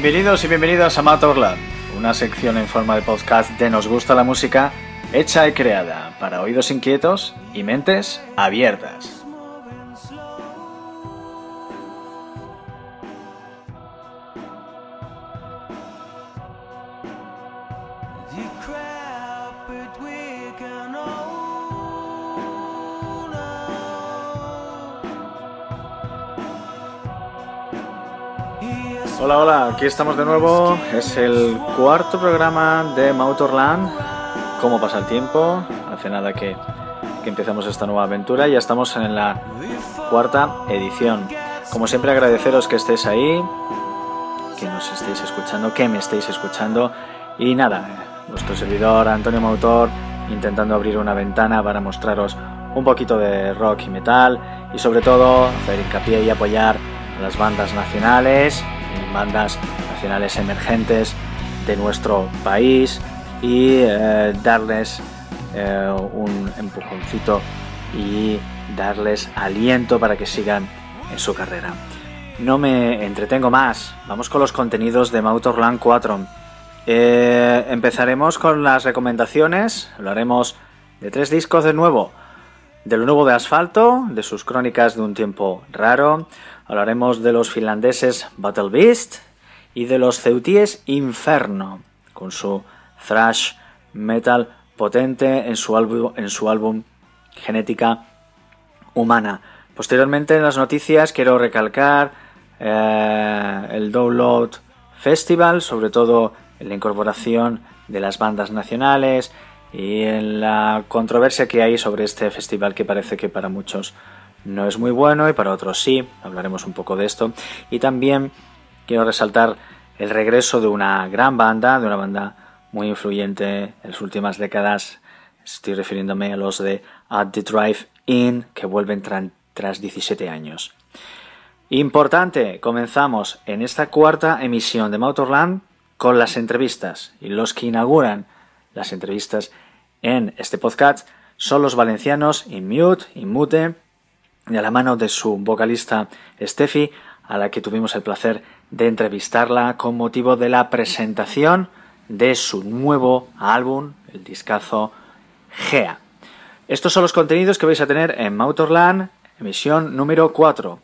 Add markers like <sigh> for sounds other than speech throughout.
Bienvenidos y bienvenidas a Matorland, una sección en forma de podcast de Nos gusta la música, hecha y creada para oídos inquietos y mentes abiertas. Hola, hola, aquí estamos de nuevo. Es el cuarto programa de Motorland. ¿Cómo pasa el tiempo? Hace nada que, que empezamos esta nueva aventura ya estamos en la cuarta edición. Como siempre agradeceros que estéis ahí, que nos estéis escuchando, que me estéis escuchando. Y nada, vuestro servidor Antonio Mautor intentando abrir una ventana para mostraros un poquito de rock y metal y sobre todo hacer hincapié y apoyar a las bandas nacionales, bandas nacionales emergentes de nuestro país y eh, darles eh, un empujoncito y darles aliento para que sigan en su carrera. No me entretengo más, vamos con los contenidos de Motorland 4. Eh, empezaremos con las recomendaciones, hablaremos de tres discos de nuevo, de lo nuevo de Asfalto, de sus crónicas de un tiempo raro, hablaremos de los finlandeses Battle Beast y de los ceutíes Inferno, con su thrash metal potente en su, álbum, en su álbum Genética Humana. Posteriormente en las noticias quiero recalcar eh, el Download Festival, sobre todo en la incorporación de las bandas nacionales y en la controversia que hay sobre este festival que parece que para muchos no es muy bueno y para otros sí, hablaremos un poco de esto. Y también quiero resaltar el regreso de una gran banda, de una banda muy influyente en las últimas décadas, estoy refiriéndome a los de At the Drive In, que vuelven tras 17 años. Importante, comenzamos en esta cuarta emisión de Motorland con las entrevistas. Y los que inauguran las entrevistas en este podcast son los valencianos Inmute, Inmute, de la mano de su vocalista Steffi, a la que tuvimos el placer de entrevistarla con motivo de la presentación de su nuevo álbum, el discazo Gea. Estos son los contenidos que vais a tener en Motorland, emisión número 4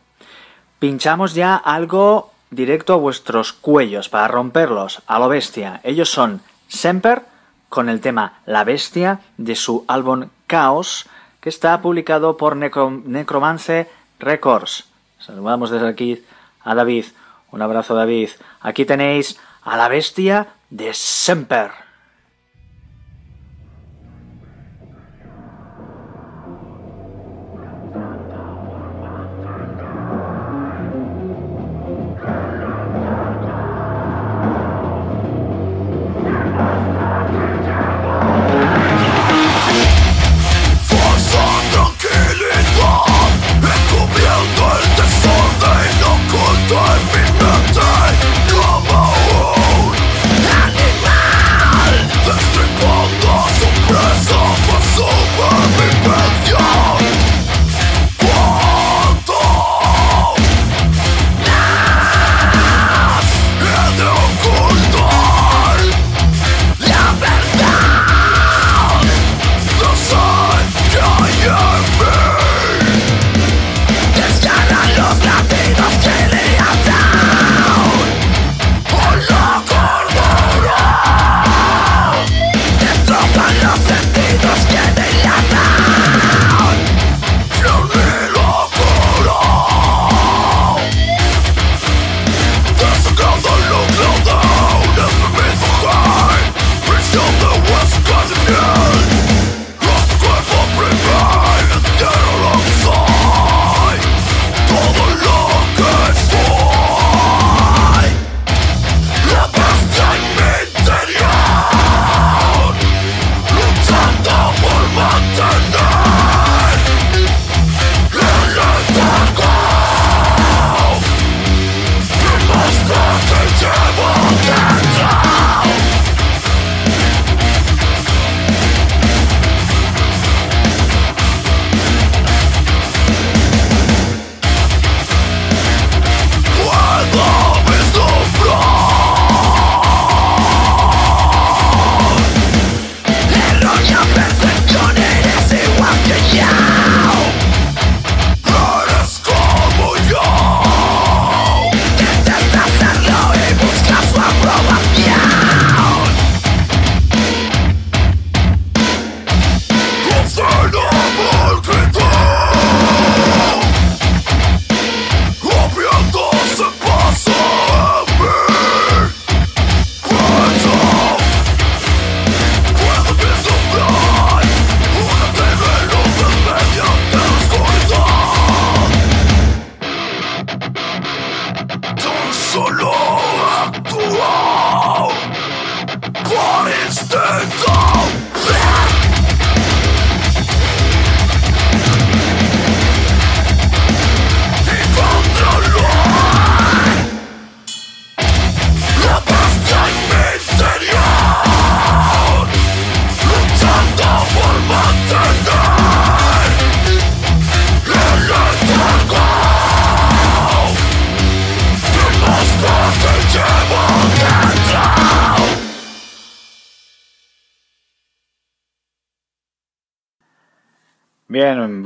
pinchamos ya algo directo a vuestros cuellos para romperlos a lo bestia. Ellos son Semper con el tema La Bestia de su álbum Chaos que está publicado por Necro- Necromance Records. Saludamos desde aquí a David. Un abrazo David. Aquí tenéis a La Bestia de Semper.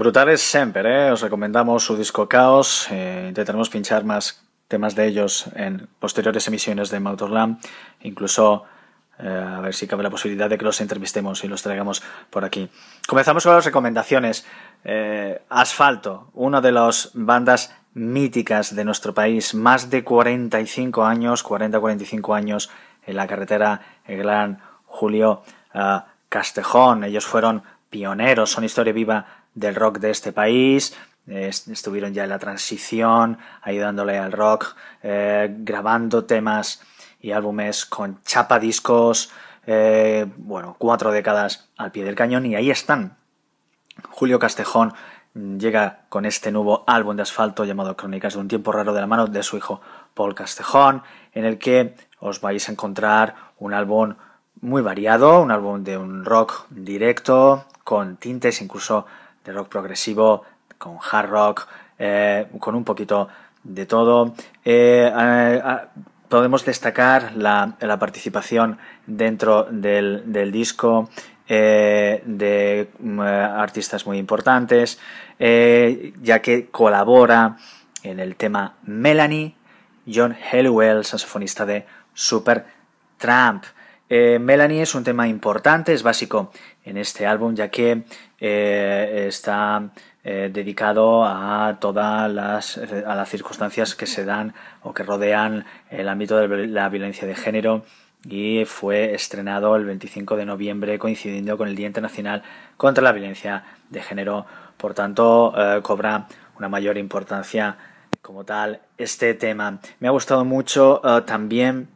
Bien, brutales siempre, ¿eh? os recomendamos su disco Caos, eh, intentaremos pinchar más temas de ellos en posteriores emisiones de Motorland, incluso eh, a ver si cabe la posibilidad de que los entrevistemos y los traigamos por aquí. Comenzamos con las recomendaciones. Eh, Asfalto, una de las bandas míticas de nuestro país, más de 45 años, 40-45 años en la carretera el gran Julio uh, Castejón. Ellos fueron pioneros, son historia viva del rock de este país. Estuvieron ya en la transición, ayudándole al rock, eh, grabando temas y álbumes con chapa discos, eh, bueno, cuatro décadas al pie del cañón y ahí están. Julio Castejón llega con este nuevo álbum de asfalto llamado Crónicas de un tiempo raro de la mano de su hijo Paul Castejón, en el que os vais a encontrar un álbum muy variado, un álbum de un rock directo, con tintes incluso de rock progresivo, con hard rock, eh, con un poquito de todo. Eh, eh, podemos destacar la, la, participación dentro del, del disco de artistas muy importantes, ya que colabora en el tema Melanie, John Helliwell, saxofonista de Super Tramp. Eh, Melanie es un tema importante, es básico en este álbum, ya que eh, está eh, dedicado a todas las, a las circunstancias que se dan o que rodean el ámbito de la violencia de género y fue estrenado el 25 de noviembre coincidiendo con el Día Internacional contra la Violencia de Género. Por tanto, cobra una mayor importancia como tal este tema. Me ha gustado mucho también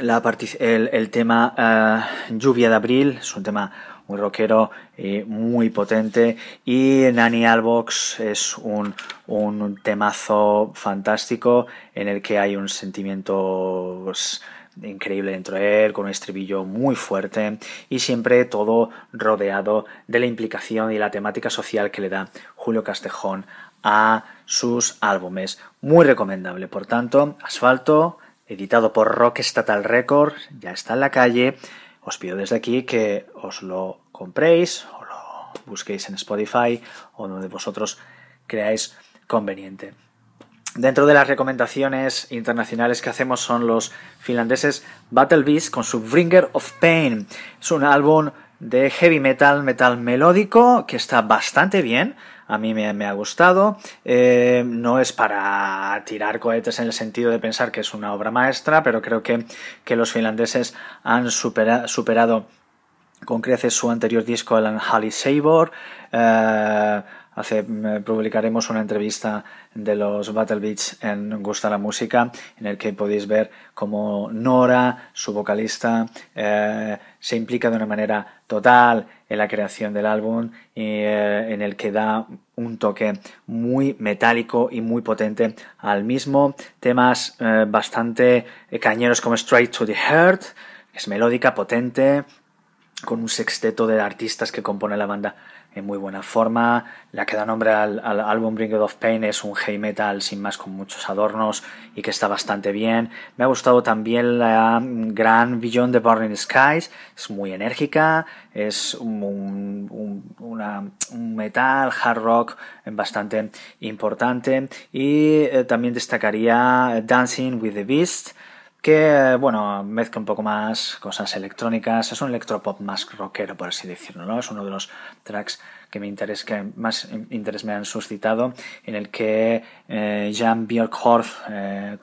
la el, tema Lluvia de Abril, es un tema muy rockero y muy potente. Y Nani Albox es un, un temazo fantástico en el que hay un sentimiento pues, increíble dentro de él, con un estribillo muy fuerte y siempre todo rodeado de la implicación y la temática social que le da Julio Castejón a sus álbumes. Muy recomendable, por tanto, Asfalto, editado por Rock Statal Records, ya está en la calle. Os pido desde aquí que os lo compréis o lo busquéis en Spotify o donde vosotros creáis conveniente. Dentro de las recomendaciones internacionales que hacemos son los finlandeses Battle Beast con su Bringer of Pain. Es un álbum de heavy metal, metal melódico, que está bastante bien a mí me, ha gustado. Eh, no es para tirar cohetes en el sentido de pensar que es una obra maestra, pero creo que, que los finlandeses han superado con creces su anterior disco, el Unholy Sabor. Eh, publicaremos una entrevista de los Battle Beats en Gusta la Música, en el que podéis ver cómo Nora, su vocalista, eh, se implica de una manera total en la creación del álbum eh, en el que da un toque muy metálico y muy potente al mismo. Temas eh, bastante cañeros como Straight to the Heart, es melódica, potente, con un sexteto de artistas que compone la banda en muy buena forma. La que da nombre al, álbum Bring It of Pain es un heavy metal sin más con muchos adornos y que está bastante bien. Me ha gustado también la gran Beyond the Burning Skies, es muy enérgica, es un, un, metal, hard rock bastante importante y eh, también destacaría Dancing with the Beast que bueno, mezcla un poco más cosas electrónicas, es un electropop más rockero, por así decirlo, ¿no? Es uno de los tracks que, me interés, que más interés me han suscitado, en el que eh, Jan Björkhorst eh,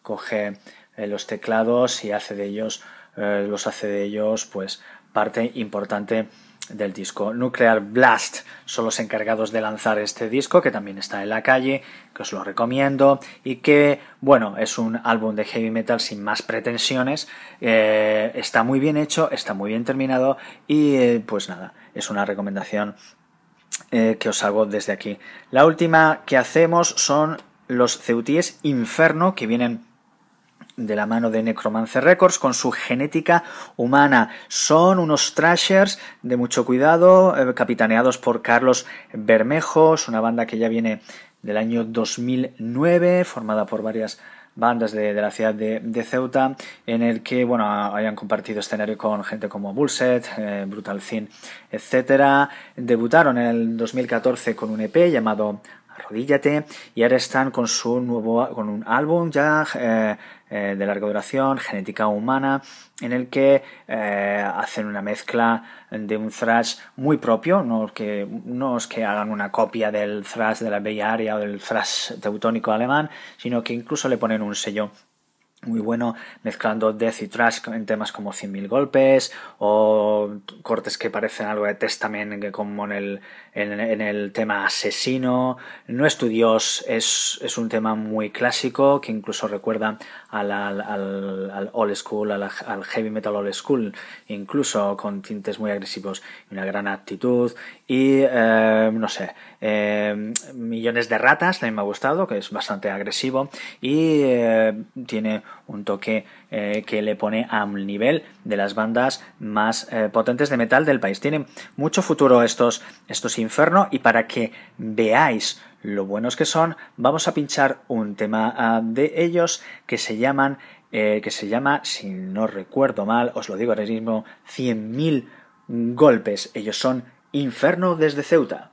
coge eh, los teclados y hace de ellos, los hace de ellos, pues, parte importante del disco. Nuclear Blast son los encargados de lanzar este disco, que también está en la calle, que os lo recomiendo, y que, bueno, es un álbum de heavy metal sin más pretensiones, eh, está muy bien hecho, está muy bien terminado, y eh, pues nada, es una recomendación eh, que os hago desde aquí. La última que hacemos son los Ceutíes Inferno, que vienen de la mano de Necromancer Records con su genética humana. Son unos trashers de mucho cuidado, eh, capitaneados por Carlos Bermejos, una banda que ya viene del año 2009, formada por varias bandas de, de la ciudad de, de, Ceuta, en el que bueno, hayan compartido escenario con gente como Bullset, eh, Brutal Thin, etc. Debutaron en el 2014 con un EP llamado Arrodíllate y ahora están con su nuevo con un álbum ya eh, eh, de larga duración, Genética Humana, en el que eh, hacen una mezcla de un thrash muy propio, no, que, no es que hagan una copia del thrash de la Bella Area o del thrash teutónico alemán, sino que incluso le ponen un sello muy bueno mezclando death y thrash en temas como 100.000 golpes o cortes que parecen algo de Testament como en el, en, el tema asesino. No es tu dios es, es, un tema muy clásico que incluso recuerda al, al, al, old school al, al, heavy metal old school incluso con tintes muy agresivos y una gran actitud. Y eh, no sé eh, millones de ratas también me ha gustado que es bastante agresivo y eh, tiene un toque eh, que le pone al nivel de las bandas más potentes de metal del país. Tienen mucho futuro estos, estos Inferno y para que veáis lo buenos que son, vamos a pinchar un tema uh, de ellos que se llaman, que se llama, si no recuerdo mal, os lo digo ahora mismo, 100.000 golpes. Ellos son Inferno desde Ceuta.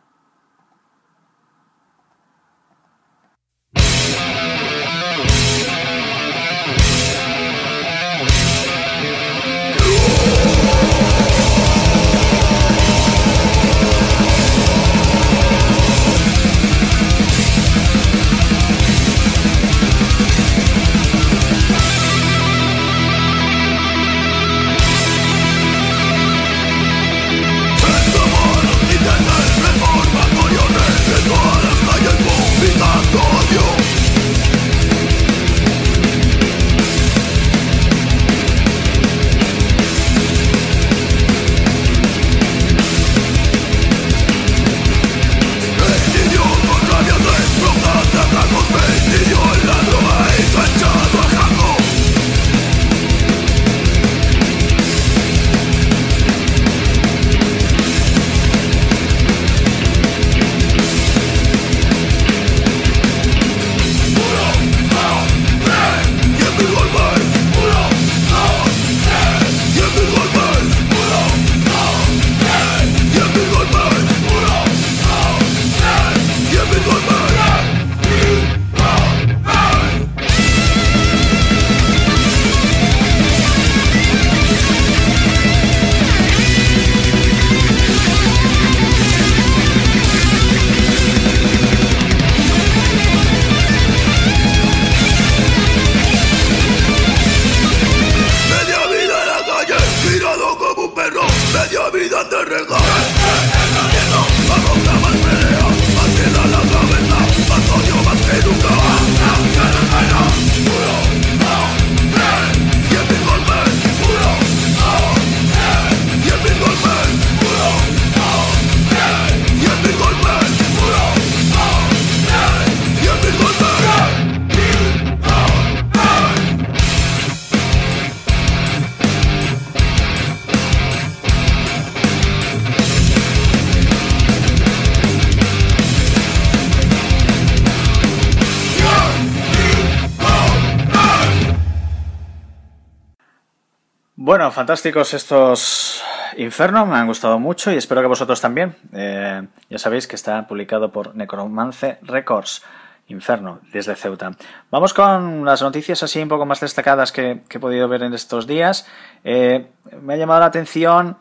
Bueno, fantásticos estos Inferno, me han gustado mucho y espero que vosotros también. Eh, ya sabéis que está publicado por Necromance Records. Inferno, desde Ceuta. Vamos con las noticias así un poco más destacadas que, he podido ver en estos días. Eh, me ha llamado la atención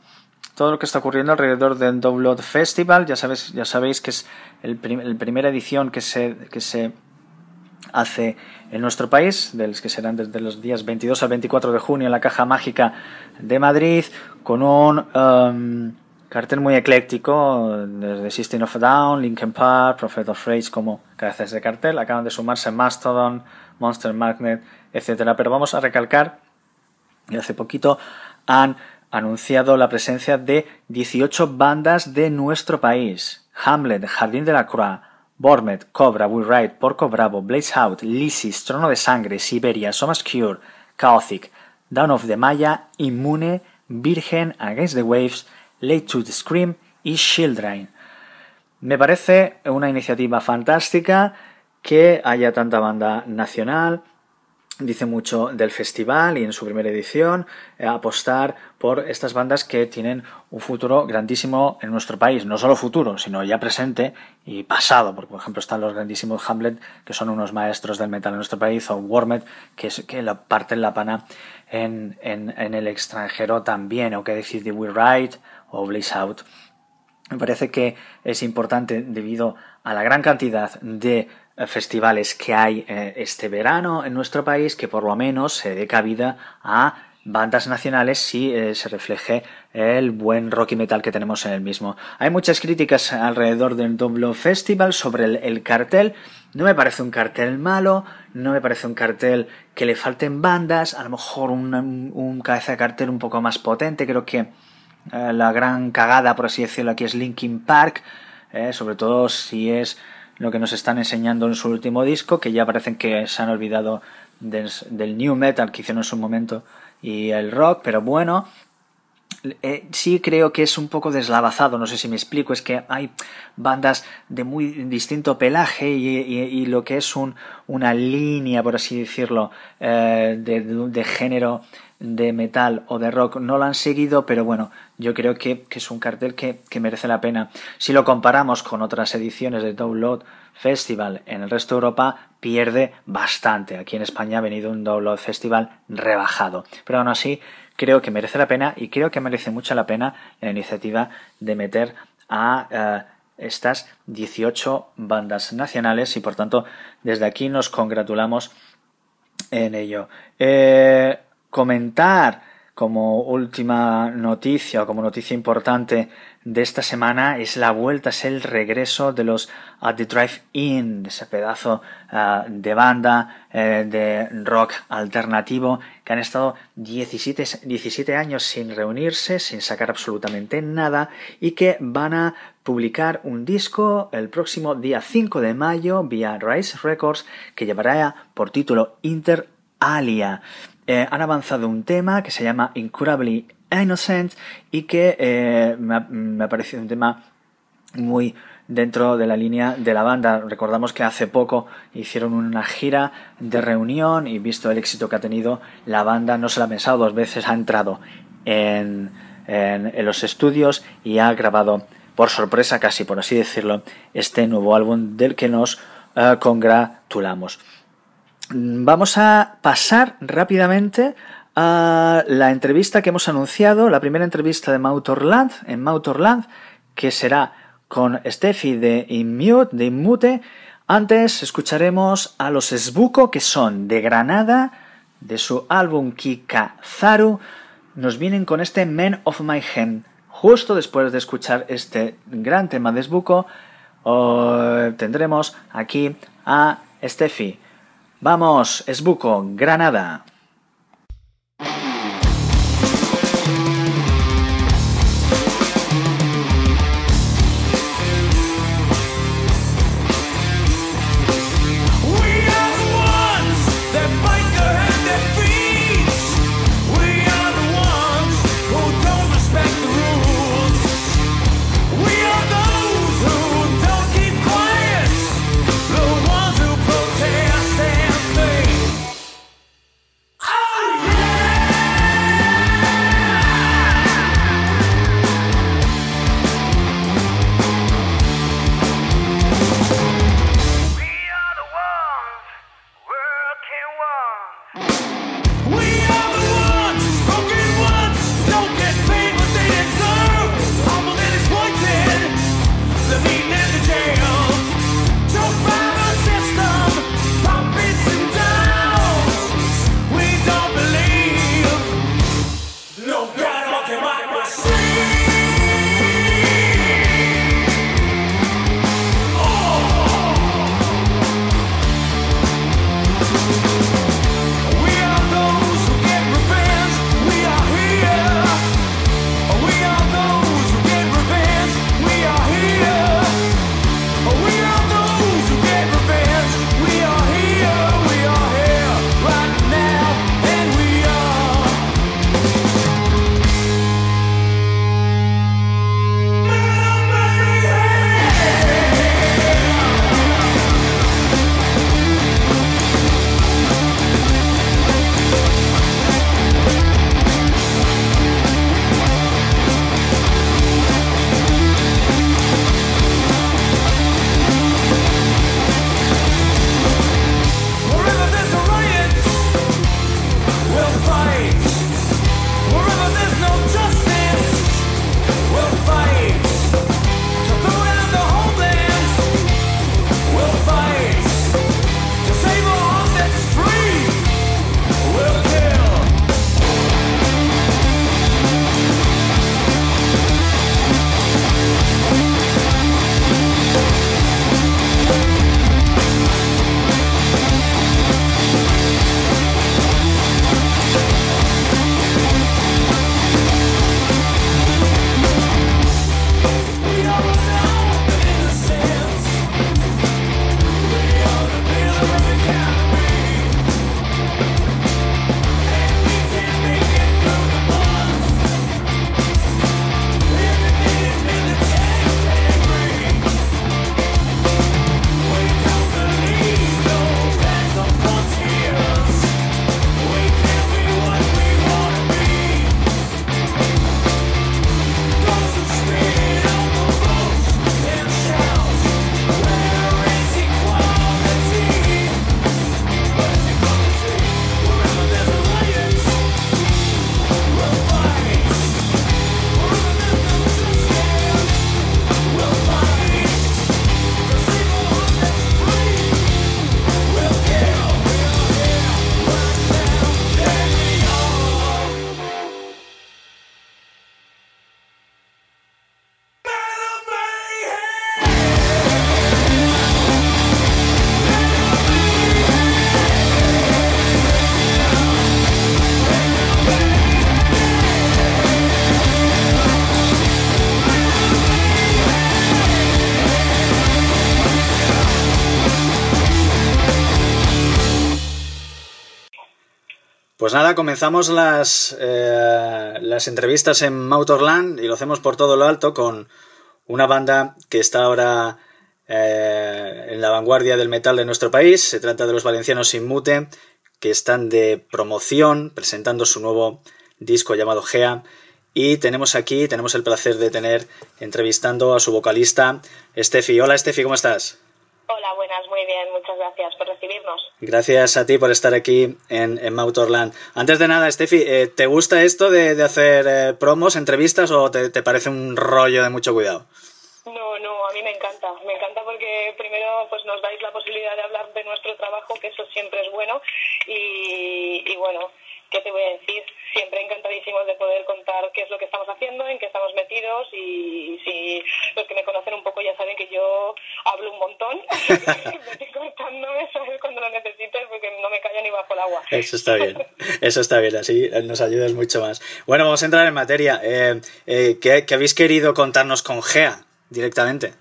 todo lo que está ocurriendo alrededor del Download Festival. Ya sabéis, ya sabéis que es el, el primera edición que se, que se hace en nuestro país, de que serán desde los días 22 al 24 de junio en la Caja Mágica de Madrid, con un um, cartel muy ecléctico, desde System of a Down, Linkin Park, Prophet of Rage como cabezas de cartel, acaban de sumarse Mastodon, Monster Magnet, etcétera. Pero vamos a recalcar, y hace poquito han anunciado la presencia de 18 bandas de nuestro país. Hamlet, Jardín de la Croix, Bormet, Cobra, We Ride, Porco Bravo, Blaze Out, Lysis, Trono de Sangre, Siberia, Somas Cure, Chaotic, Down of the Maya, Immune, Virgen, Against the Waves, Late to the Scream y Children. Me parece una iniciativa fantástica que haya tanta banda nacional dice mucho del festival y en su primera edición eh, apostar por estas bandas que tienen un futuro grandísimo en nuestro país, no solo futuro, sino ya presente y pasado, porque por ejemplo están los grandísimos Hamlet, que son unos maestros del metal en nuestro país, o Warmet, que, es, que lo parten la pana en, en, el extranjero también, o qué decir de We Ride o Blaze Out. Me parece que es importante debido a la gran cantidad de eh, festivales que hay eh, este verano en nuestro país que por lo menos se dé cabida a bandas nacionales si eh, se refleje el buen rock y metal que tenemos en el mismo. Hay muchas críticas alrededor del Doblo Festival sobre el, cartel. No me parece un cartel malo, no me parece un cartel que le falten bandas, a lo mejor un, un cabeza de cartel un poco más potente. Creo que la gran cagada, por así decirlo, aquí es Linkin Park, sobre todo si es lo que nos están enseñando en su último disco, que ya parecen que se han olvidado del, new metal que hicieron en su momento y el rock, pero bueno, eh, sí creo que es un poco deslavazado, no sé si me explico, es que hay bandas de muy distinto pelaje y, lo que es un, una línea, por así decirlo, eh, de, de, género de metal o de rock no lo han seguido, pero bueno, yo creo que, es un cartel que, merece la pena. Si lo comparamos con otras ediciones de Download Festival en el resto de Europa, pierde bastante. Aquí en España ha venido un Download Festival rebajado, pero aún así creo que merece la pena y creo que merece mucho la pena la iniciativa de meter a eh, estas 18 bandas nacionales y por tanto desde aquí nos congratulamos en ello. Eh, comentar como última noticia o como noticia importante de esta semana es la vuelta, es el regreso de los At the Drive-In, ese pedazo uh, de banda uh, de rock alternativo que han estado 17, 17 años sin reunirse, sin sacar absolutamente nada y que van a publicar un disco el próximo día 5 de mayo vía Rise Records que llevará por título Inter Alia. Eh, han avanzado un tema que se llama Incurably Innocent y que eh, me, ha, parecido un tema muy dentro de la línea de la banda. Recordamos que hace poco hicieron una gira de reunión y visto el éxito que ha tenido, la banda no se la ha pensado dos veces, ha entrado en, los estudios y ha grabado por sorpresa, casi por así decirlo, este nuevo álbum del que nos eh, congratulamos. Vamos a pasar rápidamente a la entrevista que hemos anunciado, la primera entrevista de Mautorland, en Mautorland, que será con Steffi de Immute, de. Antes escucharemos a los Sbuko, que son de Granada, de su álbum Kikazaru. Nos vienen con este Men of My Gen. Justo después de escuchar este gran tema de Sbuko, tendremos aquí a Steffi. Vamos, Esbuco, Granada. Pues nada, comenzamos las, eh, las entrevistas en Motorland y lo hacemos por todo lo alto con una banda que está ahora eh, en la vanguardia del metal de nuestro país. Se trata de los valencianos Inmute, que están de promoción presentando su nuevo disco llamado Gea. Y tenemos aquí, tenemos el placer de tener entrevistando a su vocalista, Steffi. Hola Steffi, ¿cómo estás? Hola, buenas, muy bien, muchas gracias por recibirnos. Gracias a ti por estar aquí en, en Mautorland. Antes de nada, Steffi, eh, ¿te gusta esto de, de hacer eh, promos, entrevistas o te, te parece un rollo de mucho cuidado? No, no, a mí me encanta, me encanta porque primero pues nos dais la posibilidad de hablar de nuestro trabajo, que eso siempre es bueno, y, y bueno, ¿qué te voy a decir? Siempre encantadísimos de poder contar qué es lo que estamos haciendo, en qué estamos metidos y si los que me conocen un poco ya saben que yo hablo un montón, <laughs> <laughs> me estoy cortándome, ¿sabes? Cuando lo necesites porque no me callo ni bajo el agua. Eso está bien, eso está bien, así nos ayudas mucho más. Bueno, vamos a entrar en materia. Eh, eh, ¿qué, ¿Qué habéis querido contarnos con GEA directamente?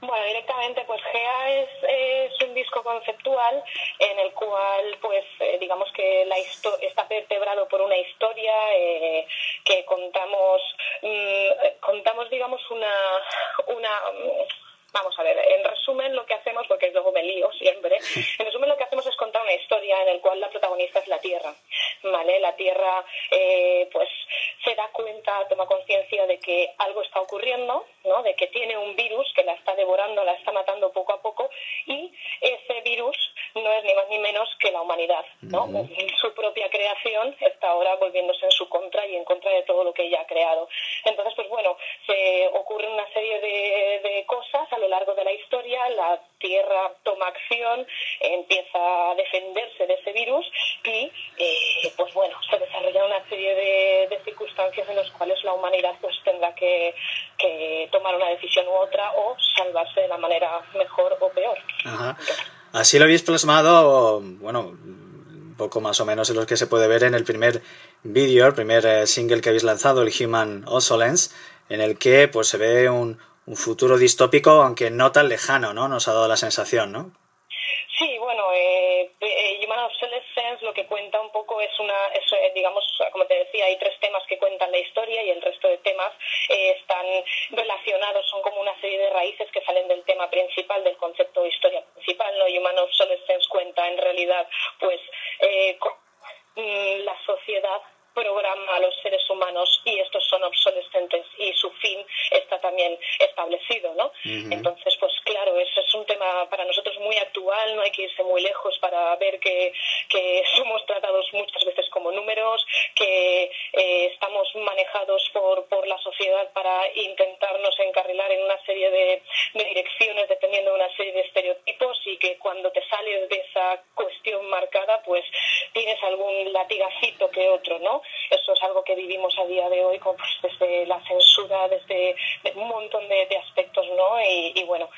Bueno, directamente, pues GEA es, es, un disco conceptual en el cual, pues, eh, digamos que la está vertebrado por una historia eh, que contamos, mmm, contamos, digamos, una, una Vamos a ver, en resumen lo que hacemos, porque luego me lío siempre, en resumen lo que hacemos es contar una historia en la cual la protagonista es la Tierra, ¿vale? La Tierra eh, pues se da cuenta, toma conciencia de que algo está ocurriendo, ¿no? De que tiene un virus que la está devorando, la está matando poco a poco y ese virus no es ni más ni menos que la humanidad, ¿no? Uh -huh. Su propia creación está ahora volviéndose en su contra y en contra de todo lo que ella ha creado. Entonces, pues bueno, se ocurren una serie de, de cosas a lo largo de la historia, la Tierra toma acción, empieza a defenderse de ese virus y, eh, pues bueno, se desarrolla una serie de, de, circunstancias en las cuales la humanidad pues tendrá que, que, tomar una decisión u otra o salvarse de la manera mejor o peor. Ajá. Así lo habéis plasmado, bueno, poco más o menos en lo que se puede ver en el primer vídeo, el primer eh, single que habéis lanzado, el Human Obsolence, en el que pues se ve un, un futuro distópico, aunque no tan lejano, ¿no? Nos ha dado la sensación, ¿no? Digamos, como te decía, hay tres temas que cuentan la historia y el resto de temas eh, están relacionados, son como una serie de raíces que salen del tema principal, del concepto de historia principal, ¿no? Human Obsolescence cuenta en realidad, pues, eh, mm, la sociedad programa a los seres humanos y estos son obsolescentes y su fin está también establecido, ¿no? Uh -huh. Entonces, pues claro, eso es un tema para nosotros muy actual, no hay que irse muy lejos para ver que, que <laughs> somos tratados muchas veces como números, que eh, estamos manejados por, por la sociedad para intentarnos encarrilar en una serie de, de direcciones dependiendo de una serie de estereotipos y que cuando te sales de esa cuestión marcada, pues tienes algún latigacito que otro, ¿no? Eso es algo que vivimos a día de hoy pues, desde la censura, desde un montón de, de aspectos, ¿no? Y, y bueno,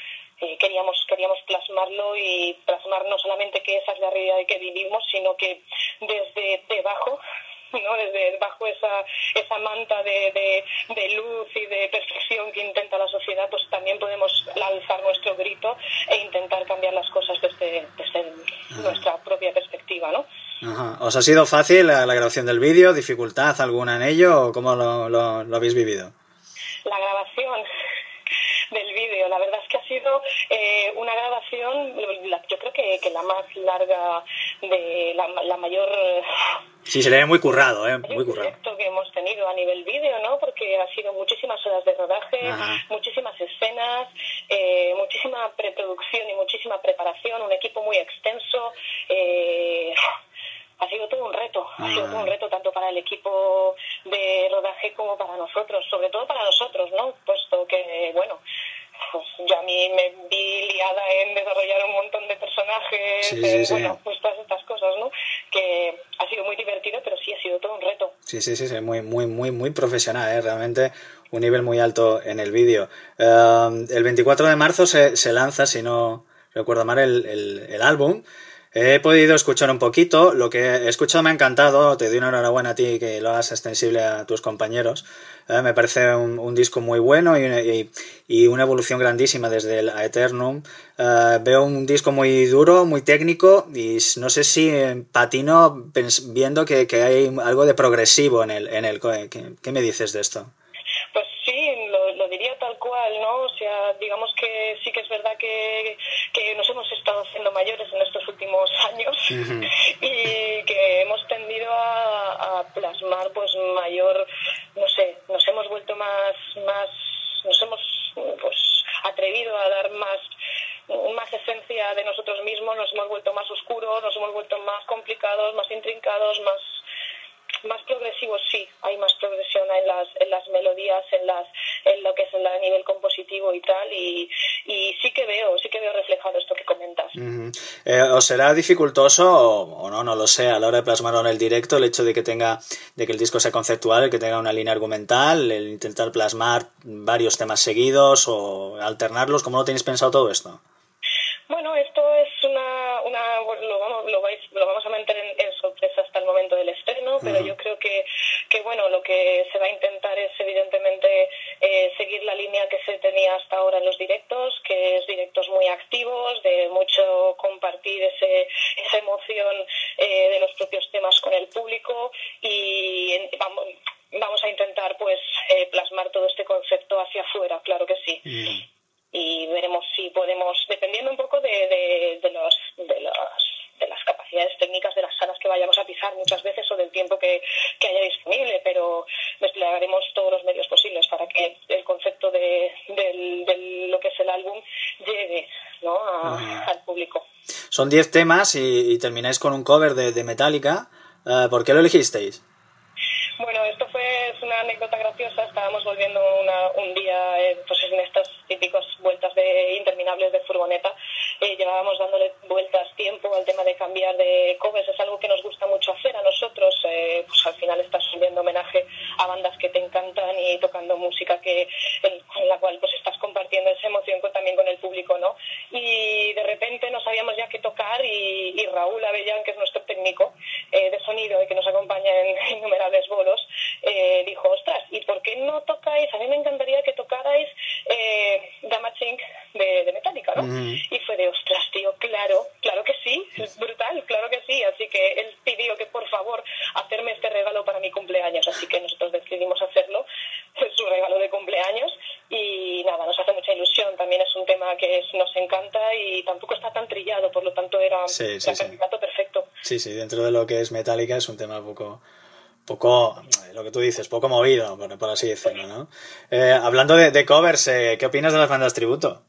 eh, queríamos queríamos plasmarlo y plasmar no solamente que esa es la realidad que vivimos, sino que desde debajo ¿no? desde bajo esa, esa manta de, de, de, luz y de perfección que intenta la sociedad, pues también podemos lanzar nuestro grito e intentar cambiar las cosas desde, desde nuestra propia perspectiva, ¿no? Ajá. ¿Os ha sido fácil la, la grabación del vídeo? ¿Dificultad alguna en ello o cómo lo, lo, lo habéis vivido? La grabación del vídeo. La verdad es que ha sido eh, una grabación, yo creo que, que, la más larga, de la, la mayor... Sí, se le ve muy currado, ¿eh? Muy currado. que hemos tenido a nivel vídeo, ¿no? Porque ha sido muchísimas horas de rodaje, Ajá. muchísimas escenas, eh, muchísima preproducción y muchísima preparación, un equipo muy extenso. Eh, ha sido todo un reto, ha sido todo un reto tanto para el equipo de rodaje como para nosotros, sobre todo para nosotros, ¿no? Puesto que, bueno, pues yo a mí me vi liada en desarrollar un montón de personajes, sí, sí, eh, sí. bueno, pues todas estas cosas, ¿no? Que ha sido muy divertido, pero sí ha sido todo un reto. Sí, sí, sí, sí muy, muy, muy, muy profesional, ¿eh? Realmente un nivel muy alto en el vídeo. Uh, el 24 de marzo se, se lanza, si no recuerdo mal, el, el, el álbum. He podido escuchar un poquito, lo que he escuchado me ha encantado, te doy una enhorabuena a ti que lo hagas extensible a tus compañeros. Eh, me parece un, disco muy bueno y, una evolución grandísima desde el Aeternum. Uh, veo un disco muy duro, muy técnico y no sé si patino viendo que, hay algo de progresivo en. En el ¿qué, ¿Qué me dices de esto? ¿No? O sea, digamos que sí que es verdad que, que nos hemos estado haciendo mayores en estos últimos <laughs> años uh -huh. y que hemos tendido a, a, plasmar pues mayor, no sé, nos hemos vuelto más, más, nos hemos pues atrevido a dar más más esencia de nosotros mismos, nos hemos vuelto más oscuros, nos hemos vuelto más complicados, más intrincados, más más progresivos sí, hay más progresión en las, en las melodías, en las en lo que es el nivel compositivo y tal, y, y sí que veo, sí que veo reflejado esto que comentas. Uh -huh. eh, ¿Os será dificultoso o, o, no, no lo sé, a la hora de plasmarlo en el directo, el hecho de que tenga, de que el disco sea conceptual, el que tenga una línea argumental, el intentar plasmar varios temas seguidos o alternarlos, ¿cómo lo tenéis pensado todo esto? Bueno, esto es que, que, bueno, lo que se va a intentar es evidentemente eh, seguir la línea que se tenía hasta ahora en los directos, que es directos muy activos, de mucho compartir ese, esa emoción eh, de los propios temas con el público y vamos, vamos a intentar pues eh, plasmar todo este concepto hacia afuera, claro que sí. Y veremos si podemos, dependiendo un poco de, de, de, los, de, los, de las capacidades técnicas de las salas que vayamos a pisar muchas veces o del tiempo que, que haya disponible, pero desplegaremos todos los medios posibles para que el concepto de, de, de lo que es el álbum llegue ¿no? a, al público. Son 10 temas y, y, termináis con un cover de, de Metallica. Uh, ¿Por qué lo elegisteis? Bueno, esto fue una anécdota graciosa. Estábamos volviendo una, un día eh, pues en estas típicas vueltas de interminables de furgoneta. Eh, llevábamos dándole vueltas tiempo al tema de cambiar de covers. Es algo que nos gusta mucho hacer a nosotros. Eh, pues al final estás subiendo homenaje a bandas que te encantan y tocando música que en, con la cual pues estás compartiendo esa emoción con, también con el público, ¿no? Y de repente no sabíamos ya qué tocar y, y Raúl Avellán, que es nuestro técnico eh, de sonido y que nos acompaña en <laughs> innumerables bolos, eh, dijo, ostras, ¿y por qué no tocáis? A mí me encantaría que tocarais eh, Damaging de, de Metallica, ¿no? Mm. Y fue de, ostras, tío, claro, claro que sí, es brutal, claro que sí. Así que él pidió que por favor hacerme este regalo para mi cumpleaños, así que nosotros decidimos hacerlo, es su regalo de cumpleaños y nada, nos hace mucha ilusión. También es un tema que es, nos encanta y tampoco está tan trillado, por lo tanto era sí, sí, el candidato perfecto. Sí, sí, dentro de lo que es Metallica es un tema poco poco, lo que tú dices, poco movido, por, por así decirlo, ¿no? Eh, hablando de, de covers, eh, ¿qué opinas de las bandas tributo?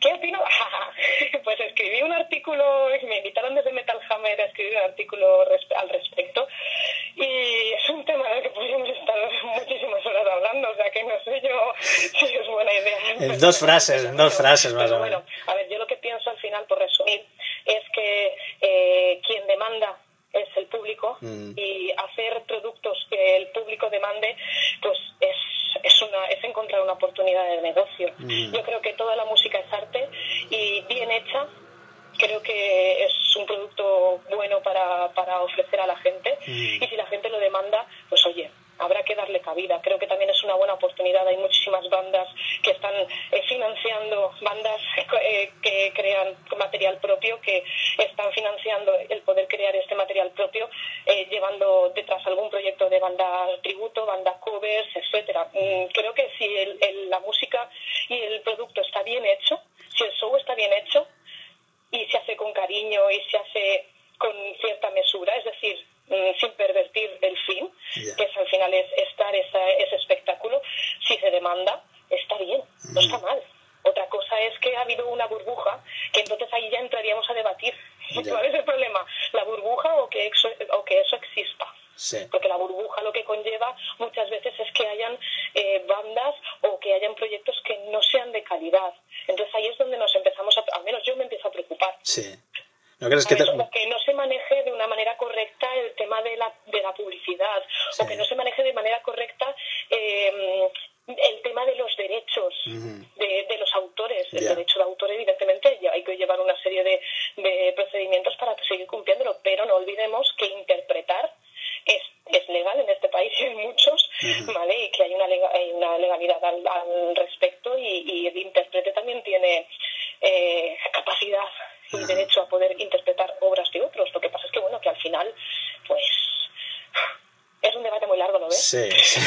¿Qué opino? <laughs> pues escribí un artículo, me invitaron desde Metal Hammer a escribir un artículo al respecto y es un tema del que podríamos estar muchísimas horas hablando, o sea que no sé yo <laughs> si es buena idea. En dos frases, en dos frases más o menos. Bueno, a ver, yo lo que pienso al final, por resumir, es que eh, quien demanda es el público mm. y hacer productos que el público demande pues es, es, una, es encontrar una oportunidad de negocio. Mm. Yo creo que toda la música es arte y bien hecha creo que es un producto bueno para, para ofrecer a la gente mm. y si la gente lo demanda, pues oye, habrá que darle cabida. Creo que también es una buena oportunidad. Hay muchísimas bandas que están eh, financiando, bandas eh, que crean material propio, que están financiando el poder crear este material propio, eh, llevando detrás algún proyecto de banda tributo, banda covers, etcétera. Mm, creo que si el, el, la música y el producto está bien hecho, si el show está bien hecho y se hace con cariño y se hace con cierta mesura, es decir, Mm, sin pervertir el fin, yeah. que es, al final es estar esa, ese espectáculo, si se demanda, está bien, mm. no está mal. Otra cosa es que ha habido una burbuja, que entonces ahí ya entraríamos a debatir. Yeah. ¿Cuál es el problema? ¿La burbuja o que eso, o que eso exista? Sí. Porque la burbuja lo que conlleva muchas veces es que hayan eh, bandas o que hayan proyectos que no sean de calidad. Entonces ahí es donde nos empezamos a, al menos yo me empiezo a preocupar. Sí. ¿No crees que te... o que no se maneje de una manera correcta el tema de la, de la publicidad, sí. o que no se maneje de manera correcta eh, el tema de los derechos uh -huh. de, de, los autores. El yeah. derecho de autor, evidentemente, hay que llevar una serie de, de procedimientos para ¿vale? Y que hay una, lega- hay una legalidad al, al respecto y, y el intérprete también tiene eh, capacidad y derecho a poder interpretar obras de otros. Lo que pasa es que, bueno, que al final, pues, es un debate muy largo, ¿lo ves? Sí, sí.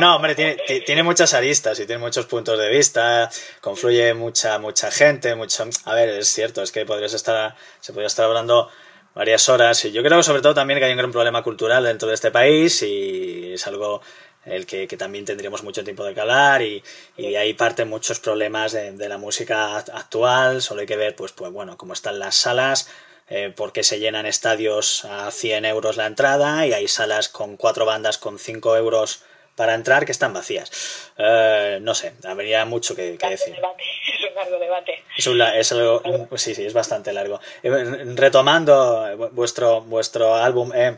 No, hombre, tiene, ti- tiene muchas aristas y tiene muchos puntos de vista, confluye mucha, mucha gente, mucho... A ver, es cierto, es que podrías estar, se podría estar hablando varias horas y yo creo sobre todo también que hay un gran problema cultural dentro de este país y es algo el que, que también tendríamos mucho tiempo de calar y, y ahí parten muchos problemas de, de la música act- actual, solo hay que ver pues, pues bueno, cómo están las salas, eh, porque se llenan estadios a 100 euros la entrada y hay salas con cuatro bandas con 5 euros para entrar que están vacías. Eh, no sé, habría mucho que, decir. debate, <laughs> es un largo debate. Es, un es algo, un- sí, sí, es bastante largo. Eh, retomando eh, vu- vuestro, vuestro álbum, eh,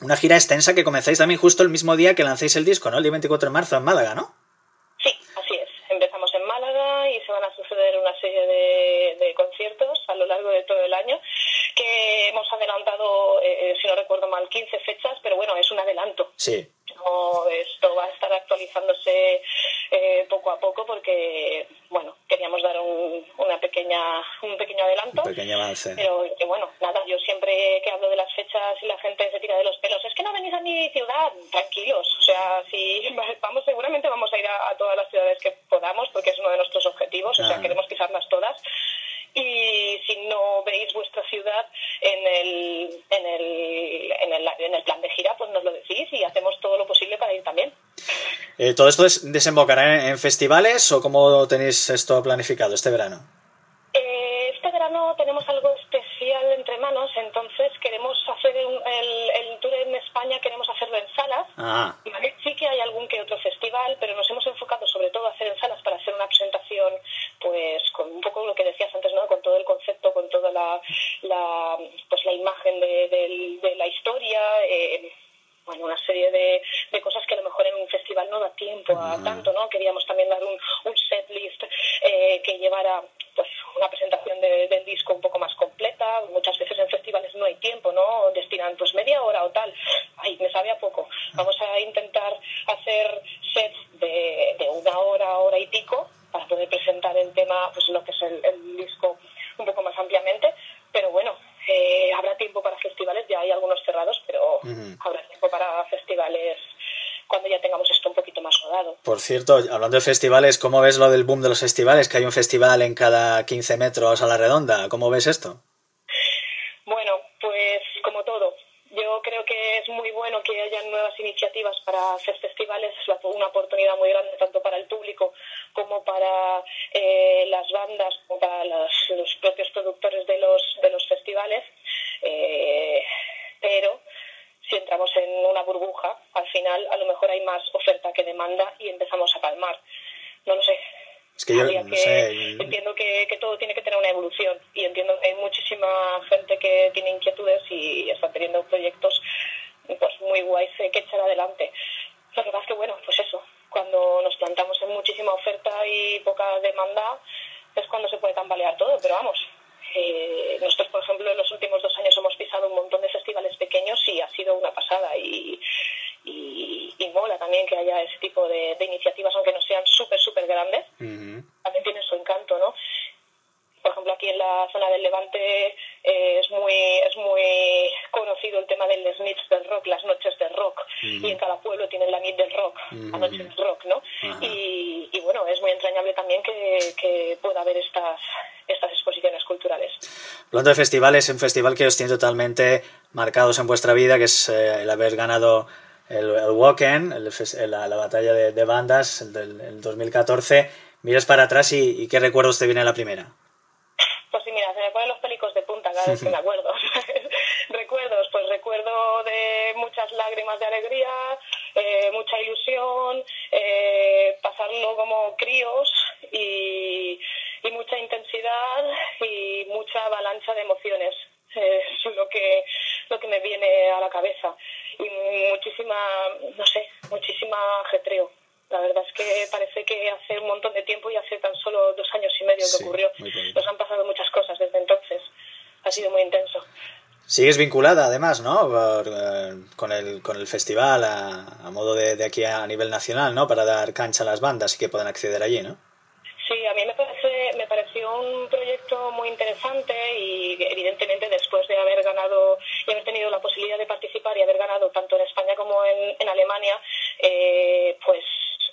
una gira extensa que comenzáis también justo el mismo día que lancéis el disco, ¿no? El día 24 de marzo en Málaga, ¿no? Sí, así es. Empezamos en Málaga y se van a suceder una serie de, de conciertos a lo largo de todo el año que hemos adelantado, eh, si no recuerdo mal, 15 fechas, pero bueno, es un adelanto. Sí. No, esto va a estar actualizándose eh, poco a poco porque, bueno, queríamos dar un, una pequeña, un pequeño adelanto. Un pequeño avance. Pero que bueno, nada, yo siempre que hablo de las fechas y la gente se tira de los pelos, es que no venís a mi ciudad, tranquilos. O sea, si <laughs> vamos, seguramente vamos a ir a, a todas las ciudades que podamos, porque es uno de nuestros objetivos, o sea, queremos pisarlas todas. Y si no veis vuestra ciudad en el, en el, en el, en el plan de gira, pues nos lo decís y hacemos todo lo posible para ir también. Eh, ¿Todo esto des- desembocará en, en festivales o cómo tenéis esto planificado este verano? Eh, este verano tenemos algo especial entre manos, entonces queremos hacer un- el, el tour en España, queremos hacerlo en salas. Ah, ¿vale? Sí que hay algún que otro festival, pero nos hemos enfocado sobre todo a hacer en salas para hacer una presentación, pues con un poco lo que decías antes, ¿no? Con todo el concepto, con toda la, la pues la imagen de, de la historia. eh, bueno, una serie de, de cosas que a lo mejor en un festival no da tiempo a tanto, ¿no? Queríamos también dar un, un set list eh, que llevara pues una presentación de- del disco un poco más completa. Muchas veces en festivales no hay tiempo, ¿no? Destinan pues media hora o tal. Ay, me sabe a poco. Vamos a intentar hacer sets de, de una hora, hora y pico para poder presentar el tema, pues lo que es el, el disco un poco más ampliamente. Pero bueno, eh, habrá tiempo para festivales, ya hay algunos cerrados, pero habrá tiempo para festivales cuando ya tengamos esto un poquito más rodado. por cierto, hablando de festivales, ¿cómo ves lo del boom de los festivales? Que hay un festival en cada 15 metros a la redonda. ¿Cómo ves esto? Bueno, pues como todo, yo creo que es muy bueno que haya nuevas iniciativas para hacer festivales, es la- una oportunidad muy grande tanto para el público como para eh, las bandas, como para los, los propios productores de los, de los festivales. Eh, pero si entramos en una burbuja, al final a lo mejor hay más oferta que demanda y empezamos a palmar. No lo sé. Es que yo Habría no que- sé. Entiendo que, que todo tiene que tener una evolución y entiendo que hay muchísima gente que tiene inquietudes y está teniendo proyectos pues muy guays eh, que echar adelante. Lo que pasa es que, bueno, pues eso, cuando nos plantamos en muchísima oferta y poca demanda es cuando se puede tambalear todo, pero vamos. eh, nosotros, por ejemplo, en los últimos dos años hemos pisado un montón de festivales pequeños y ha sido una pasada y, y, y mola también que haya ese tipo de, de iniciativas, aunque no sean súper, súper grandes, Ujú. también tiene su encanto, ¿no? Por ejemplo, aquí en la zona del Levante eh, es muy es muy conocido el tema del Smiths del rock, las noches del rock, y en cada pueblo tienen la nit del rock, la noche del rock, ¿no? Y, y bueno, es muy entrañable también que, que pueda haber estas estas exposiciones culturales. Hablando de festivales, un festival que os tiene totalmente marcados en vuestra vida, que es eh, el haber ganado el, el fes- la, la batalla de, de bandas el del el 2014. Miras para atrás y, y qué recuerdos te viene a la primera. Pues sí, mira, se me ponen los pelicos de punta cada vez que me acuerdo. <laughs> Recuerdos, pues recuerdo de muchas lágrimas de alegría, eh, mucha ilusión, eh, pasarlo como críos y, y mucha intensidad y mucha avalancha de emociones. Eh, Es <laughs> lo que, lo que me viene a la cabeza. Y muchísima, no sé, muchísima ajetreo. La verdad es que parece que hace un montón de tiempo y hace tan solo dos años y medio Sí, que ocurrió. Nos han pasado muchas cosas desde entonces. Ha sido muy intenso. Sigues vinculada, además, ¿no? Por, eh, con, el, con el festival a, a modo de, de, aquí a nivel nacional, ¿no? Para dar cancha a las bandas y que puedan acceder allí, ¿no? Sí, a mí me, parece, me pareció un proyecto muy interesante y evidentemente después de haber ganado y haber tenido la posibilidad de participar y haber ganado tanto en España como en, en Alemania, eh, pues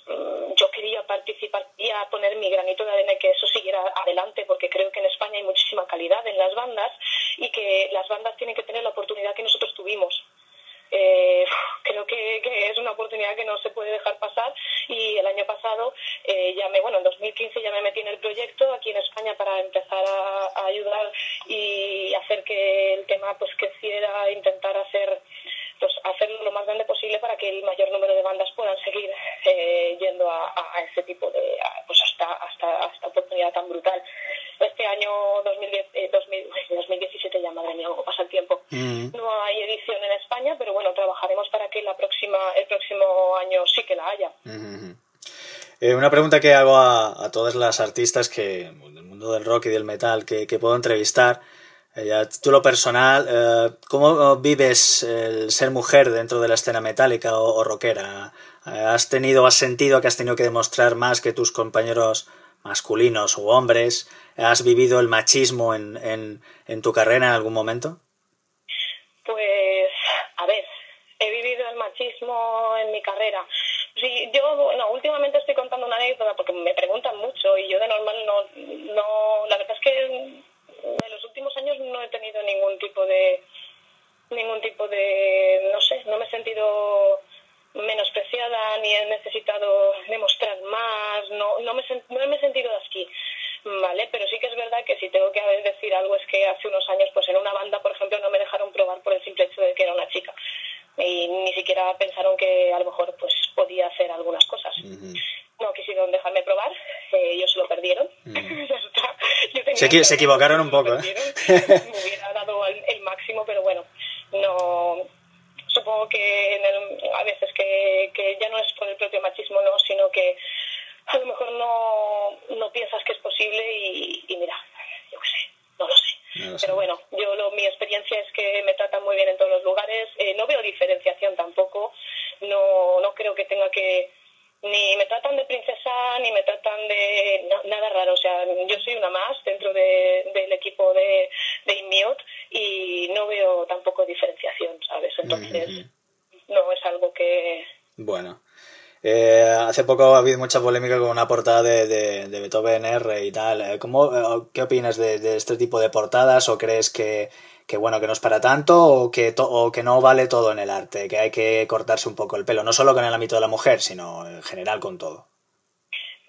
yo quería participar y a poner mi granito de arena y que eso siguiera adelante porque creo que en España hay muchísima calidad en las bandas y que las bandas tienen que tener la oportunidad que nosotros tuvimos. Eh, creo que, que, es una oportunidad que no se puede dejar pasar y el año pasado eh, ya me, bueno, en 2015 ya me metí en el proyecto aquí en España para empezar a, a ayudar y hacer que el tema pues creciera, intentar hacer pues hacerlo lo más grande posible para que el mayor número de bandas puedan seguir eh, yendo a, a, ese tipo de a, pues hasta hasta esta oportunidad tan brutal este año 2010, eh, 2000, 2017 <laughs> ya madre mía cómo pasa el tiempo mm. no hay edición en España pero bueno trabajaremos para que la próxima el próximo año sí que la haya mm -hmm. eh, una pregunta que hago a, a, todas las artistas que del mundo del rock y del metal que, que puedo entrevistar eh, a título personal, eh, ¿cómo vives el ser mujer dentro de la escena metálica o, rockera? Eh, ¿Has tenido, has sentido que has tenido que demostrar más que tus compañeros masculinos u hombres? ¿Has vivido el machismo en, en, tu carrera en algún momento? Pues, a ver, he vivido el machismo en mi carrera. Sí, yo, no, últimamente estoy contando una anécdota porque me preguntan mucho y yo de normal no, no, la verdad es que en los últimos años no he tenido ningún tipo de ningún tipo de no sé no me he sentido menospreciada ni he necesitado demostrar más no no me no me he sentido así vale pero sí que es verdad que si tengo que decir algo es que hace unos años pues en una banda por ejemplo no me dejaron probar por el simple hecho de que era una chica. Y ni siquiera pensaron que a lo mejor pues podía hacer algunas cosas uh -huh no quisieron dejarme probar, eh, ellos se lo perdieron. Mm. Se, equivocaron un poco. ¿eh dado el, el, máximo, pero bueno, no. Supongo que en el, a veces que, que ya no es por el propio machismo, no, sino que a lo mejor no, no piensas que es posible y, y mira, yo qué sé, no lo sé. No Pero bueno, yo lo, mi experiencia es que me tratan muy bien en todos los lugares. Eh, no veo diferenciación tampoco. No, no creo que tenga que ni me tratan de princesa ni me tratan de no, nada raro. O sea, yo soy una más dentro de, del equipo de, de Immute y no veo tampoco diferenciación, ¿sabes? Entonces, mm -hmm. no es algo que. Bueno. Eh, hace poco ha habido mucha polémica con una portada de, de, de Beethoven R y tal. ¿Cómo, ¿Qué opinas de, de este tipo de portadas o crees que, que bueno, que no es para tanto o que, to o que no vale todo en el arte, que hay que cortarse un poco el pelo, no solo con el ámbito de la mujer, sino en general con todo.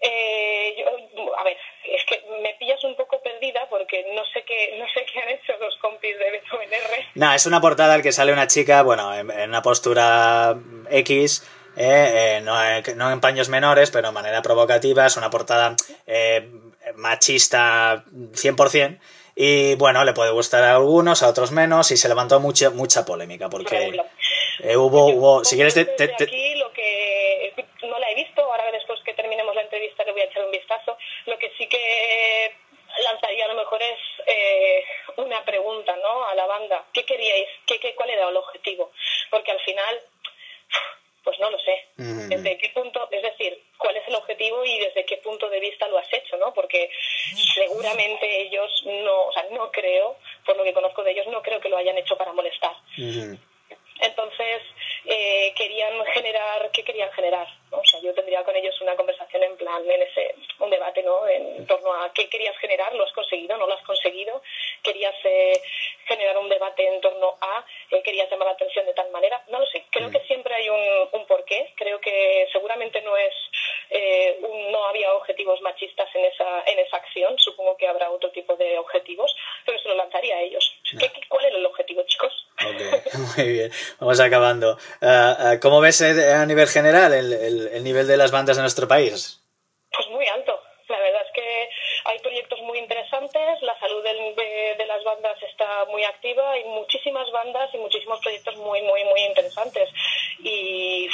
Eh, yo, a ver, es que me pillas un poco perdida porque no sé qué, no sé qué han hecho los compis de Beethoven R. No, es una portada en que sale una chica, bueno, en, en una postura X, eh, eh, no, no, en paños menores, pero de manera provocativa, es una portada eh, machista 100%. Y bueno, le puede gustar a algunos, a otros menos, y se levantó mucha mucha polémica, porque eh, hubo, hubo, si quieres... Te, te, te... Aquí lo que no la he visto, ahora después que terminemos la entrevista le voy a echar un vistazo, lo que sí que lanzaría a lo mejor es eh, una pregunta ¿no? a la banda, ¿qué queríais? ¿Qué, qué, ¿Cuál era el objetivo? Porque al final pues no lo sé. Mm. ¿Desde qué punto, es decir, cuál es el objetivo y desde qué punto de vista lo has hecho, ¿no? Porque seguramente ellos no, o sea, no creo, por lo que conozco de ellos, no creo que lo hayan hecho para molestar. Mm. Entonces, eh, querían generar, ¿qué querían generar? ¿no? O sea, yo tendría con ellos una conversación en plan, en ese, un debate, ¿no? En torno a qué querías generar, lo has conseguido, no lo has conseguido, querías eh, generar un debate en torno a, eh, querías llamar la atención de tal manera, no lo sé, creo que siempre hay un, un porqué, creo que seguramente no es, eh, un, no había objetivos machistas en esa, en esa acción, supongo que habrá otro tipo de objetivos, pero se lo lanzaría a ellos. ¿Qué, ¿Cuál era el objetivo, chicos? Okay. Vamos acabando. Uh, uh, ¿Cómo ves a nivel general el, nivel de las bandas de nuestro país? Pues muy alto. La verdad es que hay proyectos muy interesantes, la salud de, de, de las bandas está muy activa, hay muchísimas bandas y muchísimos proyectos muy, muy, muy interesantes. Y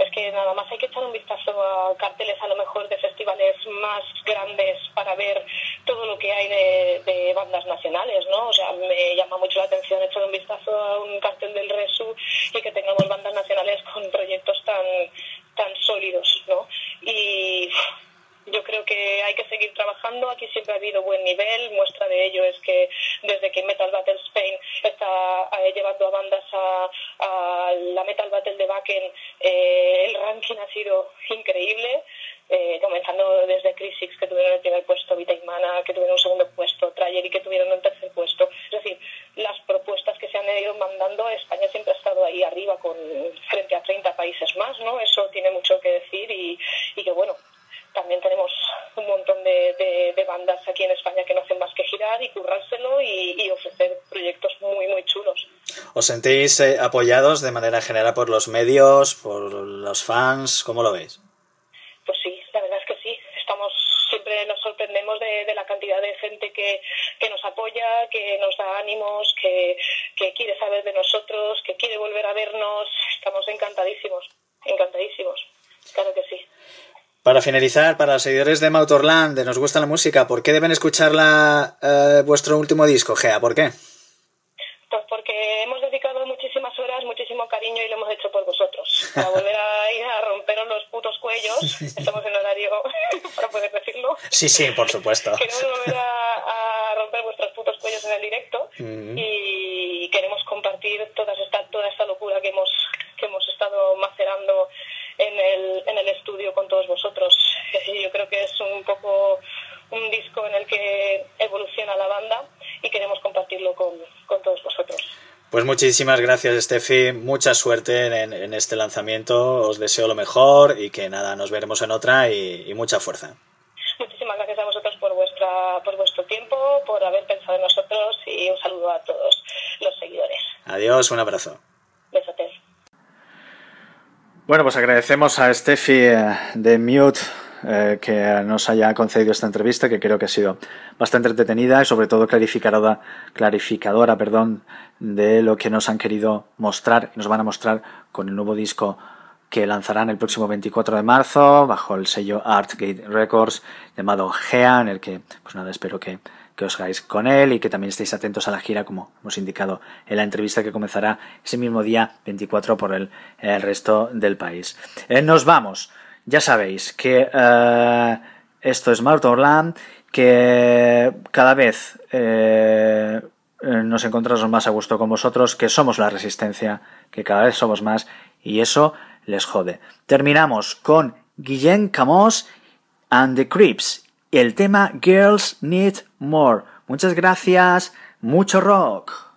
es que nada más hay que echar un vistazo a carteles a lo mejor de festivales más grandes para ver todo lo que hay de, de, bandas nacionales, ¿no? O sea, me llama mucho la atención echar un vistazo a un cartel del Resu y que tengamos bandas nacionales con proyectos tan, tan sólidos, ¿no? Y yo creo que hay que seguir trabajando. Aquí siempre ha habido buen nivel. Muestra de ello es que desde que Metal Battle Spain está eh, llevando a bandas a, la Metal Battle de Wacken, eh, el ranking ha sido increíble. Eh, comenzando desde Crisix, que tuvieron el primer puesto, Vita y Mana, que tuvieron un segundo puesto, Trayer, que tuvieron un tercer puesto. Es decir, las propuestas que se han ido mandando, España siempre ha estado ahí arriba con frente a 30 países más, ¿no? Eso tiene mucho que decir y, que, bueno, también tenemos un montón de, de, bandas aquí en España que no hacen más que girar y currárselo y, ofrecer proyectos. ¿Os sentís eh, apoyados de manera general por los medios, por los fans? ¿Cómo lo veis? Pues sí, la verdad es que sí. Estamos siempre nos sorprendemos de, de la cantidad de gente que, que, nos apoya, que nos da ánimos, que, que quiere saber de nosotros, que quiere volver a vernos. Estamos encantadísimos, encantadísimos. Claro que sí. Para finalizar, para los seguidores de Mautorland, de Nos Gusta la Música, ¿por qué deben escuchar la, eh, vuestro último disco, Gea? ¿Por qué? Porque hemos dedicado muchísimas horas, muchísimo cariño y lo hemos hecho por vosotros. Para volver a ir a romperos los putos cuellos. Estamos en horario <laughs> para poder decirlo. Sí, sí, por supuesto. Queremos volver a, a romper vuestros putos cuellos en el directo Mm. mm -hmm. y queremos compartir toda esta, toda esta locura que hemos, que hemos estado macerando en el, en el estudio con todos vosotros. Yo creo que es un poco un disco en el que evoluciona la banda y queremos compartirlo con, con todos vosotros. Pues muchísimas gracias, Steffi. Mucha suerte en, en, este lanzamiento. Os deseo lo mejor y que nada, nos veremos en otra y, y mucha fuerza. Muchísimas gracias a vosotros por, vuestra, por vuestro tiempo, por haber pensado en nosotros y un saludo a todos los seguidores. Adiós, un abrazo. Besotes. Bueno, pues agradecemos a Steffi de Mute eh, que nos haya concedido esta entrevista, que creo que ha sido bastante entretenida y sobre todo clarificadora, clarificadora perdón, de lo que nos han querido mostrar y nos van a mostrar con el nuevo disco que lanzarán el próximo 24 de marzo bajo el sello Artgate Records llamado Gea, en el que, pues nada, espero que, que os hagáis con él y que también estéis atentos a la gira, como hemos indicado en la entrevista que comenzará ese mismo día 24 por el, el resto del país. Eh, nos vamos. Ya sabéis que eh, esto es Motorland, que cada vez eh, nos encontramos más a gusto con vosotros, que somos la resistencia, que cada vez somos más y eso les jode. Terminamos con Guillén Camos and the Creeps, el tema Girls Need More. Muchas gracias, mucho rock.